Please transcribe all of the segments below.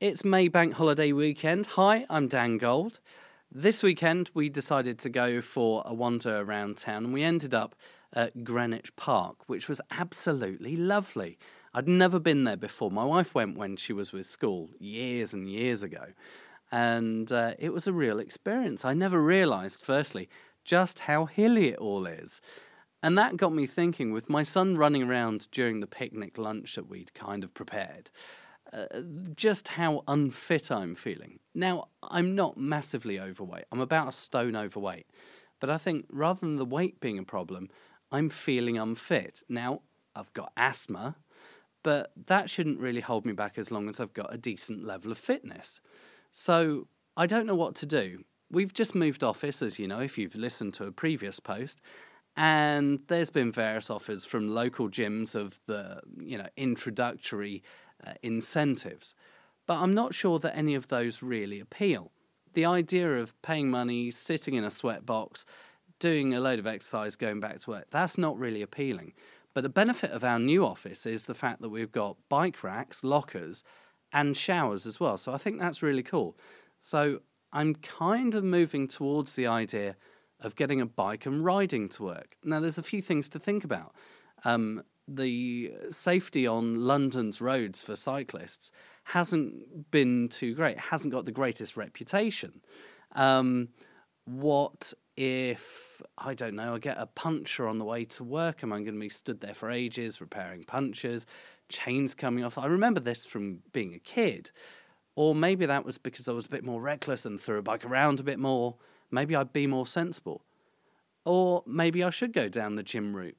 It's Maybank holiday weekend. Hi, I'm Dan Gold. This weekend we decided to go for a wander around town and we ended up at Greenwich Park, which was absolutely lovely. I'd never been there before. My wife went when she was with school years and years ago, and uh, it was a real experience. I never realised, firstly, just how hilly it all is. And that got me thinking with my son running around during the picnic lunch that we'd kind of prepared just how unfit I'm feeling. Now, I'm not massively overweight, I'm about a stone overweight. But I think rather than the weight being a problem, I'm feeling unfit. Now, I've got asthma, but that shouldn't really hold me back as long as I've got a decent level of fitness. So I don't know what to do. We've just moved office, as you know, if you've listened to a previous post, and there's been various offers from local gyms of the you know introductory uh, incentives. But I'm not sure that any of those really appeal. The idea of paying money, sitting in a sweatbox, doing a load of exercise, going back to work, that's not really appealing. But the benefit of our new office is the fact that we've got bike racks, lockers, and showers as well. So I think that's really cool. So I'm kind of moving towards the idea of getting a bike and riding to work. Now, there's a few things to think about. Um, the safety on London's roads for cyclists hasn't been too great, hasn't got the greatest reputation. Um, what if, I don't know, I get a puncture on the way to work? Am I going to be stood there for ages repairing punctures, chains coming off? I remember this from being a kid. Or maybe that was because I was a bit more reckless and threw a bike around a bit more. Maybe I'd be more sensible. Or maybe I should go down the gym route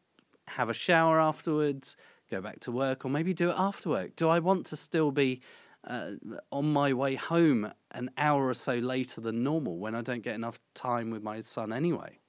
have a shower afterwards, go back to work, or maybe do it after work? Do I want to still be uh, on my way home an hour or so later than normal when I don't get enough time with my son anyway?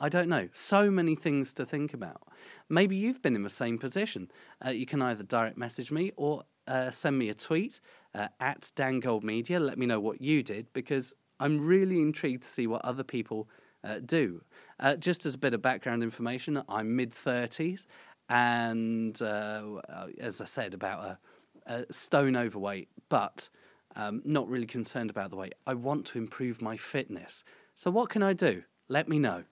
I don't know. So many things to think about. Maybe you've been in the same position. Uh, you can either direct message me or uh, send me a tweet uh, at Dan Gold Media. Let me know what you did because I'm really intrigued to see what other people uh, do. Uh, just as a bit of background information, I'm mid 30s, and uh, as I said, about a, a stone overweight, but um, not really concerned about the weight. I want to improve my fitness. So, what can I do? Let me know.